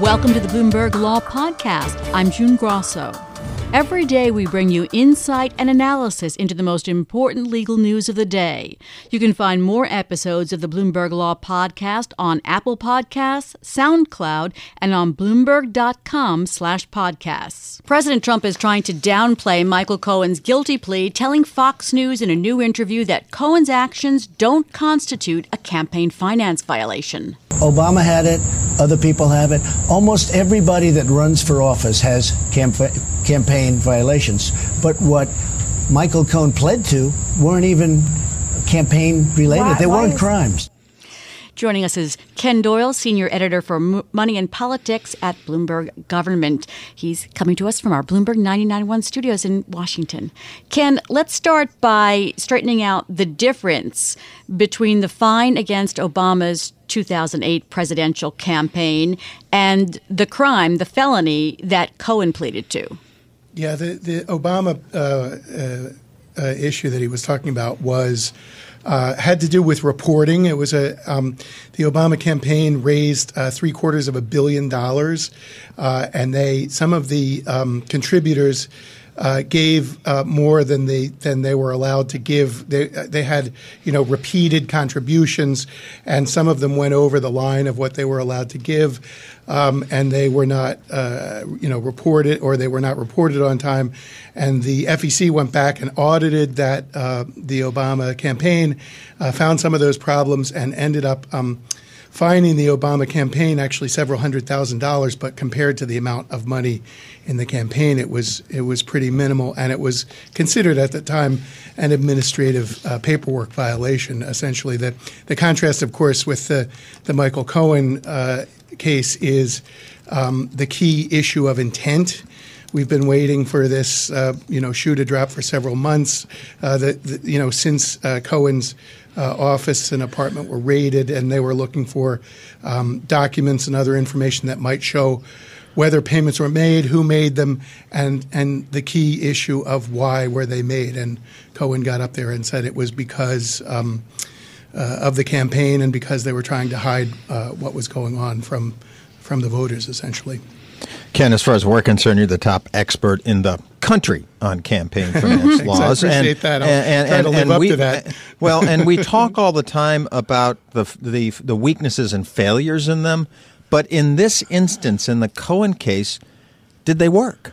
Welcome to the Bloomberg Law Podcast. I'm June Grasso. Every day, we bring you insight and analysis into the most important legal news of the day. You can find more episodes of the Bloomberg Law Podcast on Apple Podcasts, SoundCloud, and on Bloomberg.com/podcasts. President Trump is trying to downplay Michael Cohen's guilty plea, telling Fox News in a new interview that Cohen's actions don't constitute a campaign finance violation. Obama had it. Other people have it. Almost everybody that runs for office has campaign violations. But what Michael Cohen pled to weren't even campaign related. Why, they weren't crimes. Joining us is Ken Doyle, senior editor for Money and Politics at Bloomberg Government. He's coming to us from our Bloomberg 991 studios in Washington. Ken, let's start by straightening out the difference between the fine against Obama's 2008 presidential campaign and the crime, the felony that Cohen pleaded to. Yeah, the, the Obama uh, uh, uh, issue that he was talking about was uh, had to do with reporting. It was a um, the Obama campaign raised uh, three quarters of a billion dollars, uh, and they some of the um, contributors. Uh, gave uh, more than they than they were allowed to give. They they had you know repeated contributions, and some of them went over the line of what they were allowed to give um, and they were not, uh, you know, reported or they were not reported on time. And the FEC went back and audited that uh, the Obama campaign, uh, found some of those problems, and ended up. Um, fining the Obama campaign actually several hundred thousand dollars, but compared to the amount of money in the campaign, it was it was pretty minimal, and it was considered at the time an administrative uh, paperwork violation. Essentially, the the contrast, of course, with the the Michael Cohen uh, case is um, the key issue of intent. We've been waiting for this, uh, you know, shoe to drop for several months. Uh, you know, since uh, Cohen's office and apartment were raided, and they were looking for um, documents and other information that might show whether payments were made, who made them, and and the key issue of why were they made. And Cohen got up there and said it was because. Um, uh, of the campaign and because they were trying to hide uh, what was going on from from the voters, essentially. Ken, as far as we're concerned, you're the top expert in the country on campaign mm-hmm. finance laws. I appreciate and, that. I'll and, and, and, and we, that. well, and we talk all the time about the, the the weaknesses and failures in them, but in this instance, in the Cohen case, did they work?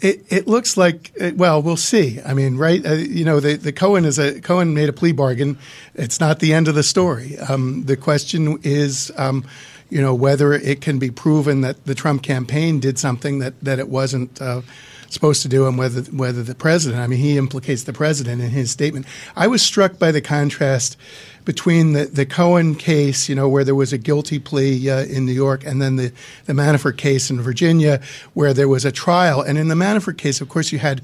It, it looks like well we'll see. I mean, right? Uh, you know, the, the Cohen is a Cohen made a plea bargain. It's not the end of the story. Um, the question is, um, you know, whether it can be proven that the Trump campaign did something that that it wasn't. Uh, supposed to do and whether whether the president I mean he implicates the president in his statement. I was struck by the contrast between the, the Cohen case, you know, where there was a guilty plea uh, in New York, and then the, the Manafort case in Virginia, where there was a trial. And in the Manafort case, of course, you had,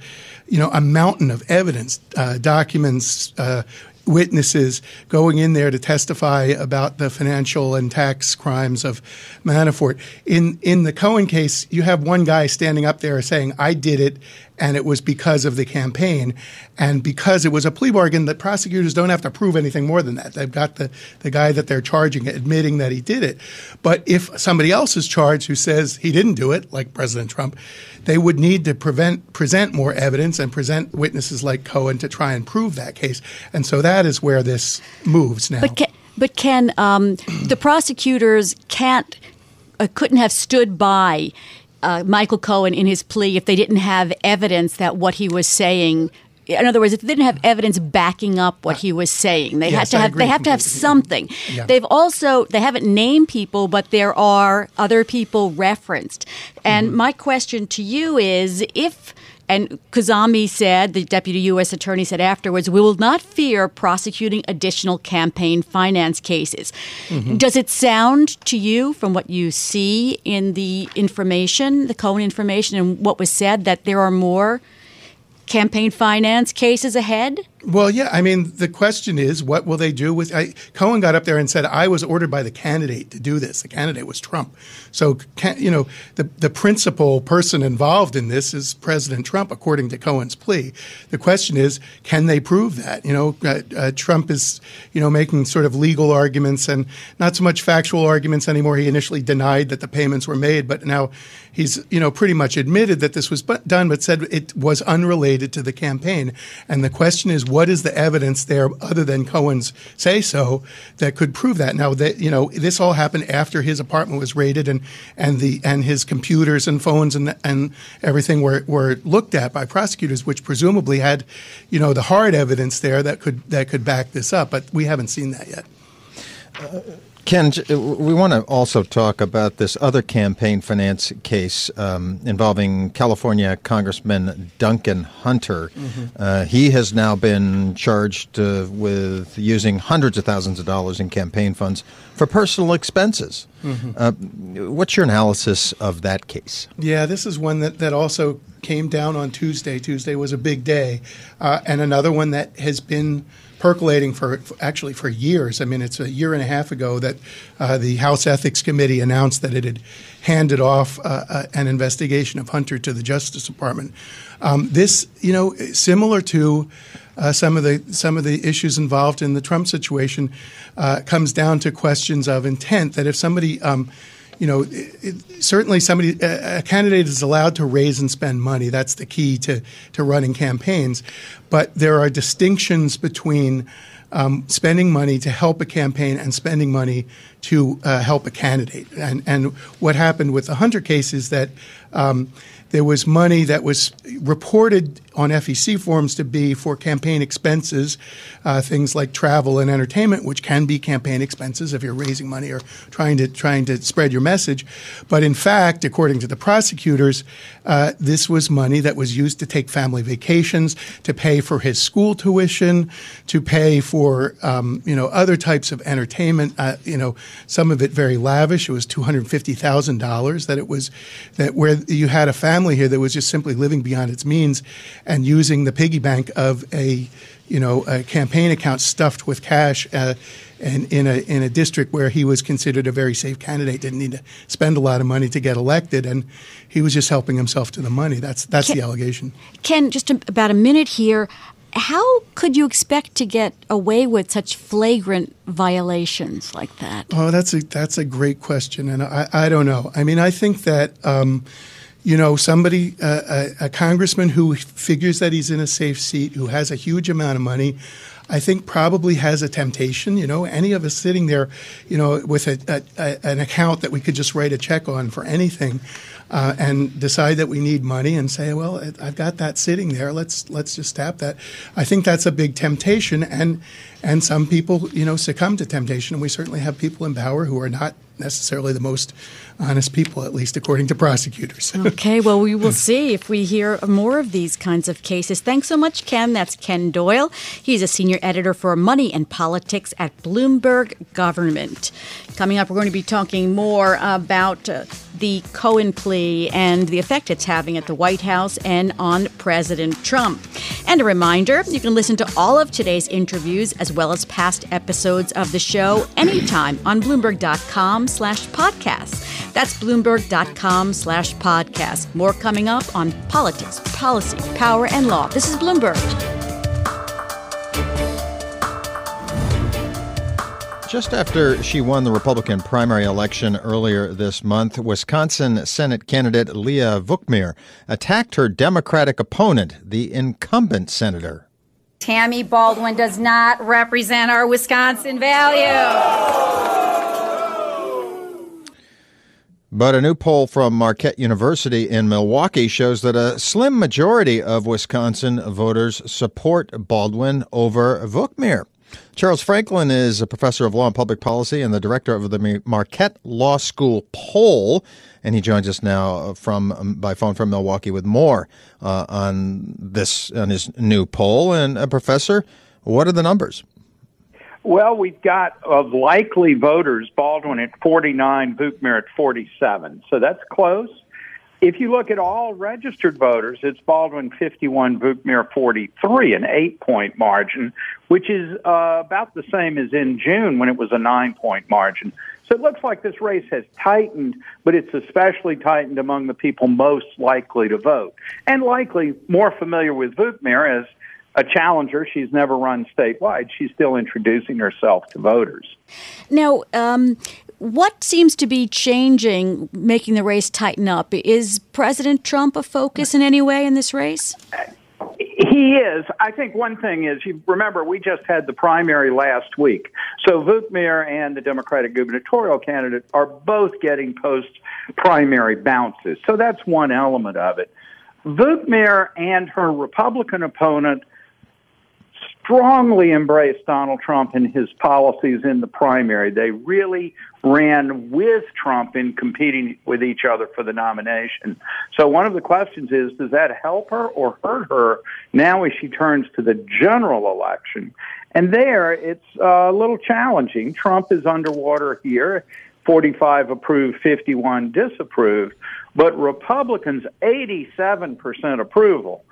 you know, a mountain of evidence, uh, documents, uh, witnesses going in there to testify about the financial and tax crimes of Manafort. In in the Cohen case, you have one guy standing up there saying, "I did it," and it was because of the campaign, and because it was a plea bargain. That prosecutors don't have to prove anything more than that. They've got the the guy that they're charging admitting that he did it. But if somebody else is charged who says he didn't do it, like President Trump they would need to prevent, present more evidence and present witnesses like Cohen to try and prove that case. And so that is where this moves now. But can, but can um, the prosecutors can't uh, couldn't have stood by uh, Michael Cohen in his plea if they didn't have evidence that what he was saying in other words, if they didn't have evidence backing up what he was saying, they yes, had to have they have to have something. Yeah. They've also they haven't named people, but there are other people referenced. And mm-hmm. my question to you is if and Khuzami said, the deputy U.S. attorney said afterwards, we will not fear prosecuting additional campaign finance cases. Mm-hmm. Does it sound to you, from what you see in the information, the Cohen information, and what was said, that there are more campaign finance cases ahead? Well, yeah. I mean, the question is, what will they do with? I, Cohen got up there and said, "I was ordered by the candidate to do this. The candidate was Trump." So, you know, the the principal person involved in this is President Trump, according to Cohen's plea. The question is, can they prove that? You know, uh, uh, Trump is, you know, making sort of legal arguments and not so much factual arguments anymore. He initially denied that the payments were made, but now he's, you know, pretty much admitted that this was done, but said it was unrelated to the campaign. And the question is what is the evidence there other than Cohen's say so that could prove that? Now that you know this all happened after his apartment was raided and and the and his computers and phones and and everything were were looked at by prosecutors, which presumably had you know the hard evidence there that could that could back this up. But we haven't seen that yet. Uh, Ken, uh, we want to also talk about this other campaign finance case um, involving California Congressman Duncan Hunter. Mm-hmm. Uh, he has now been charged uh, with using hundreds of thousands of dollars in campaign funds for personal expenses. Mm-hmm. Uh, what's your analysis of that case? Yeah, this is one that, that also came down on Tuesday. Tuesday was a big day, uh, and another one that has been percolating for, actually for years. I mean, it's a year and a half ago that uh, the House Ethics Committee announced that it had handed off uh, uh, an investigation of Hunter to the Justice Department. Um, this, you know, similar to uh, some of the some of the issues involved in the Trump situation, uh, comes down to questions of intent. That if somebody um, you know, it, it, certainly somebody a, a, candidate is allowed to raise and spend money. That's the key to to running campaigns. But there are distinctions between um, spending money to help a campaign and spending money to uh, help a candidate. And and what happened with the Hunter case is that. Um, there was money that was reported on FEC forms to be for campaign expenses, uh, things like travel and entertainment, which can be campaign expenses if you're raising money or trying to trying to spread your message. But in fact, according to the prosecutors, uh, this was money that was used to take family vacations, to pay for his school tuition, to pay for um, you know other types of entertainment. Uh, you know, some of it very lavish. It was two hundred fifty thousand dollars that it was that where you had a family family here that was just simply living beyond its means and using the piggy bank of a you know a campaign account stuffed with cash uh, and in a in a district where he was considered a very safe candidate didn't need to spend a lot of money to get elected and he was just helping himself to the money that's that's Ken, the allegation Ken just a, about a minute here how could you expect to get away with such flagrant violations like that? Oh, that's a that's a great question, and I, I don't know. I mean, I think that um, you know, somebody, uh, a, a, congressman who figures that he's in a safe seat, who has a huge amount of money, I think probably has a temptation. You know, any of us sitting there, you know, with a, a, an account that we could just write a check on for anything. Uh, and decide that we need money and say, well, I've got that sitting there. Let's let's just tap that. I think that's a big temptation, and and some people, you know, succumb to temptation. And we certainly have people in power who are not necessarily the most honest people, at least according to prosecutors. okay, well, we will see if we hear more of these kinds of cases. Thanks so much, Ken. That's Ken Doyle. He's a senior editor for Money and Politics at Bloomberg Government. Coming up, we're going to be talking more about uh, the Cohen plea and the effect it's having at the White House and on President Trump. And a reminder you can listen to all of today's interviews as well as past episodes of the show anytime on Bloomberg.com slash podcast. That's Bloomberg.com slash podcast. More coming up on politics, policy, power, and law. This is Bloomberg. Just after she won the Republican primary election earlier this month, Wisconsin Senate candidate Leah Vukmir attacked her Democratic opponent, the incumbent senator. Tammy Baldwin does not represent our Wisconsin values. But a new poll from Marquette University in Milwaukee shows that a slim majority of Wisconsin voters support Baldwin over Vukmir. Charles Franklin is a professor of law and public policy and the director of the Marquette Law School poll, and he joins us now from um, by phone from Milwaukee with more uh, on this on his new poll. And uh, professor, what are the numbers? Well, we've got of likely voters, Baldwin at 49, Vukmir at 47. So that's close. If you look at all registered voters, it's Baldwin 51, Vukmir 43, an eight point margin, which is uh, about the same as in June when it was a nine point margin. So it looks like this race has tightened, but it's especially tightened among the people most likely to vote and likely more familiar with Vukmir as a challenger. She's never run statewide. She's still introducing herself to voters. Now, um, what seems to be changing, making the race tighten up? Is President Trump a focus in any way in this race? He is. I think one thing is, you remember, we just had the primary last week. So Vukmir and the Democratic gubernatorial candidate are both getting post primary bounces. So that's one element of it. Vukmir and her Republican opponent strongly embraced Donald Trump and his policies in the primary. They really ran with Trump in competing with each other for the nomination. So one of the questions is, does that help her or hurt her now as she turns to the general election? And there, it's uh, a little challenging. Trump is underwater here. 45 approved, 51 disapproved, but Republicans 87% approval,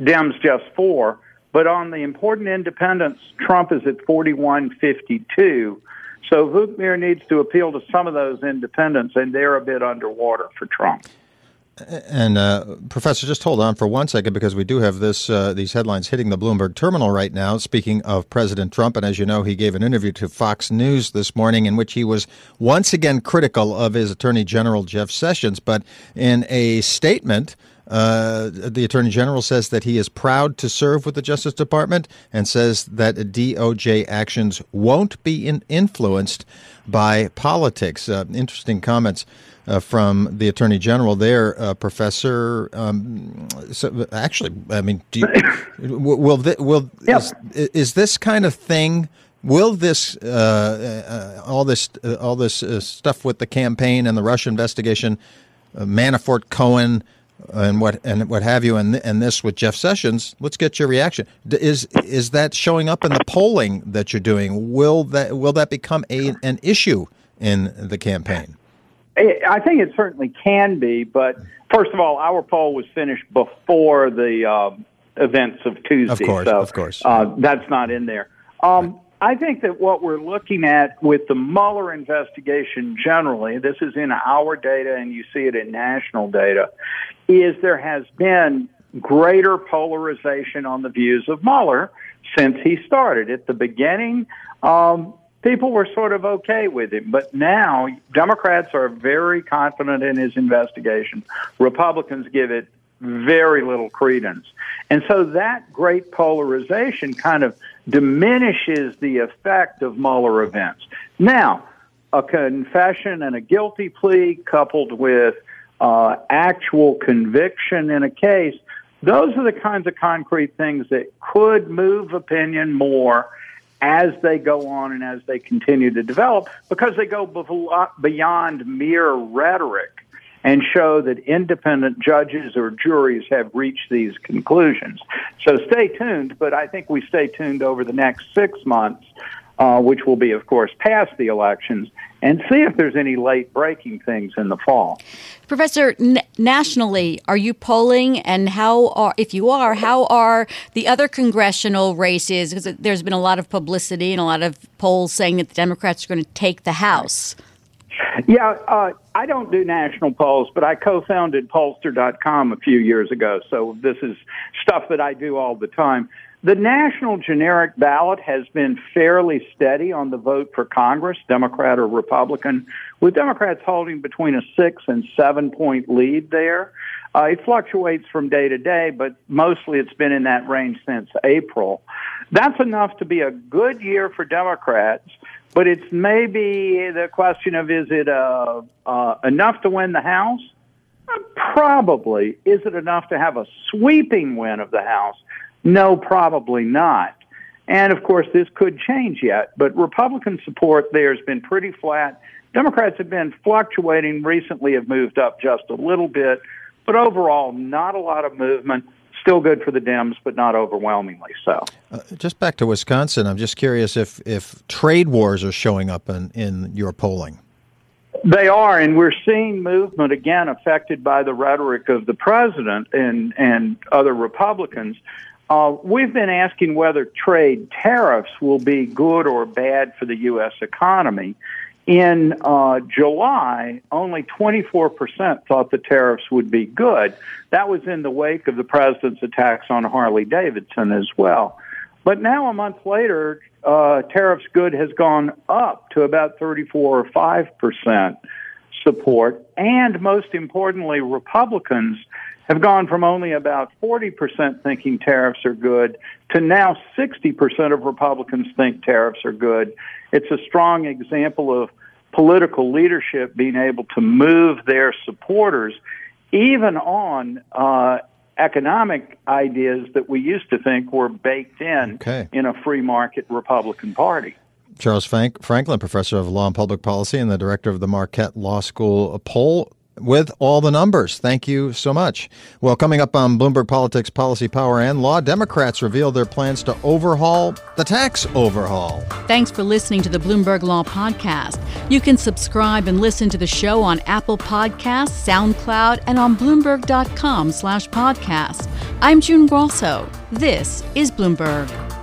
Dems just four. But on the important independents, Trump is at 4152. So Vukmir needs to appeal to some of those independents, and they're a bit underwater for Trump. And uh, Professor, just hold on for one second because we do have this uh, these headlines hitting the Bloomberg terminal right now. Speaking of President Trump, and as you know, he gave an interview to Fox News this morning in which he was once again critical of his Attorney General Jeff Sessions. But in a statement, uh, the Attorney General says that he is proud to serve with the Justice Department and says that DOJ actions won't be in- influenced by politics. Uh, interesting comments uh, from the Attorney General there, uh, Professor. Um, so actually, I mean, do you, will th- will is, is, this kind of thing? Will this uh, uh, all this all this stuff with the campaign and the Russia investigation, Manafort, Cohen? And what and what have you, and and this with Jeff Sessions. Let's get your reaction. Is is that showing up in the polling that you're doing? Will that will that become a an issue in the campaign? I think it certainly can be, but first of all, our poll was finished before the uh, events of Tuesday. Of course, so, of course, uh, that's not in there. Um, I think that what we're looking at with the Mueller investigation generally, this is in our data and you see it in national data, is there has been greater polarization on the views of Mueller since he started. At the beginning, um, people were sort of okay with him, but now Democrats are very confident in his investigation. Republicans give it very little credence. And so that great polarization kind of diminishes the effect of Mueller events. Now, a confession and a guilty plea coupled with uh, actual conviction in a case, those are the kinds of concrete things that could move opinion more as they go on and as they continue to develop because they go beyond mere rhetoric and show that independent judges or juries have reached these conclusions. So stay tuned, but I think we stay tuned over the next six months, uh, which will be, of course, past the elections, and see if there's any late breaking things in the fall. Professor, n- nationally, are you polling, and how are, if you are, how are the other congressional races? Because there's been a lot of publicity and a lot of polls saying that the Democrats are going to take the House. Yeah, uh, I don't do national polls, but I co-founded Pollster.com a few years ago, so this is stuff that I do all the time. The national generic ballot has been fairly steady on the vote for Congress, Democrat or Republican, with Democrats holding between a six and seven point lead there. Uh, it fluctuates from day to day, but mostly it's been in that range since April. That's enough to be a good year for Democrats. But it's maybe the question of is it uh, uh, enough to win the House? Uh, probably. Is it enough to have a sweeping win of the House? No, probably not. And of course, this could change yet. But Republican support there has been pretty flat. Democrats have been fluctuating recently, have moved up just a little bit, but overall, not a lot of movement still good for the Dems, but not overwhelmingly so. Uh, just back to Wisconsin, I'm just curious if if trade wars are showing up in in your polling. They are, and we're seeing movement again affected by the rhetoric of the president and, and other Republicans. Uh, we've been asking whether trade tariffs will be good or bad for the U.S. economy. In uh, July, only 24% thought the tariffs would be good. That was in the wake of the president's attacks on Harley Davidson as well. But now, a month later, uh, tariffs good has gone up to about 34 or 5% support. And most importantly, Republicans have gone from only about 40% thinking tariffs are good to now 60% of Republicans think tariffs are good. It's a strong example of political leadership being able to move their supporters even on uh, economic ideas that we used to think were baked in okay. in a free market Republican Party. Charles Frank- Franklin, professor of law and public policy and the director of the Marquette Law School poll with all the numbers. Thank you so much. Well, coming up on Bloomberg Politics, Policy, Power, and Law, Democrats reveal their plans to overhaul the tax overhaul. Thanks for listening to the Bloomberg Law Podcast. You can subscribe and listen to the show on Apple Podcasts, SoundCloud, and on Bloomberg.com slash podcast. I'm June Grasso. This is Bloomberg.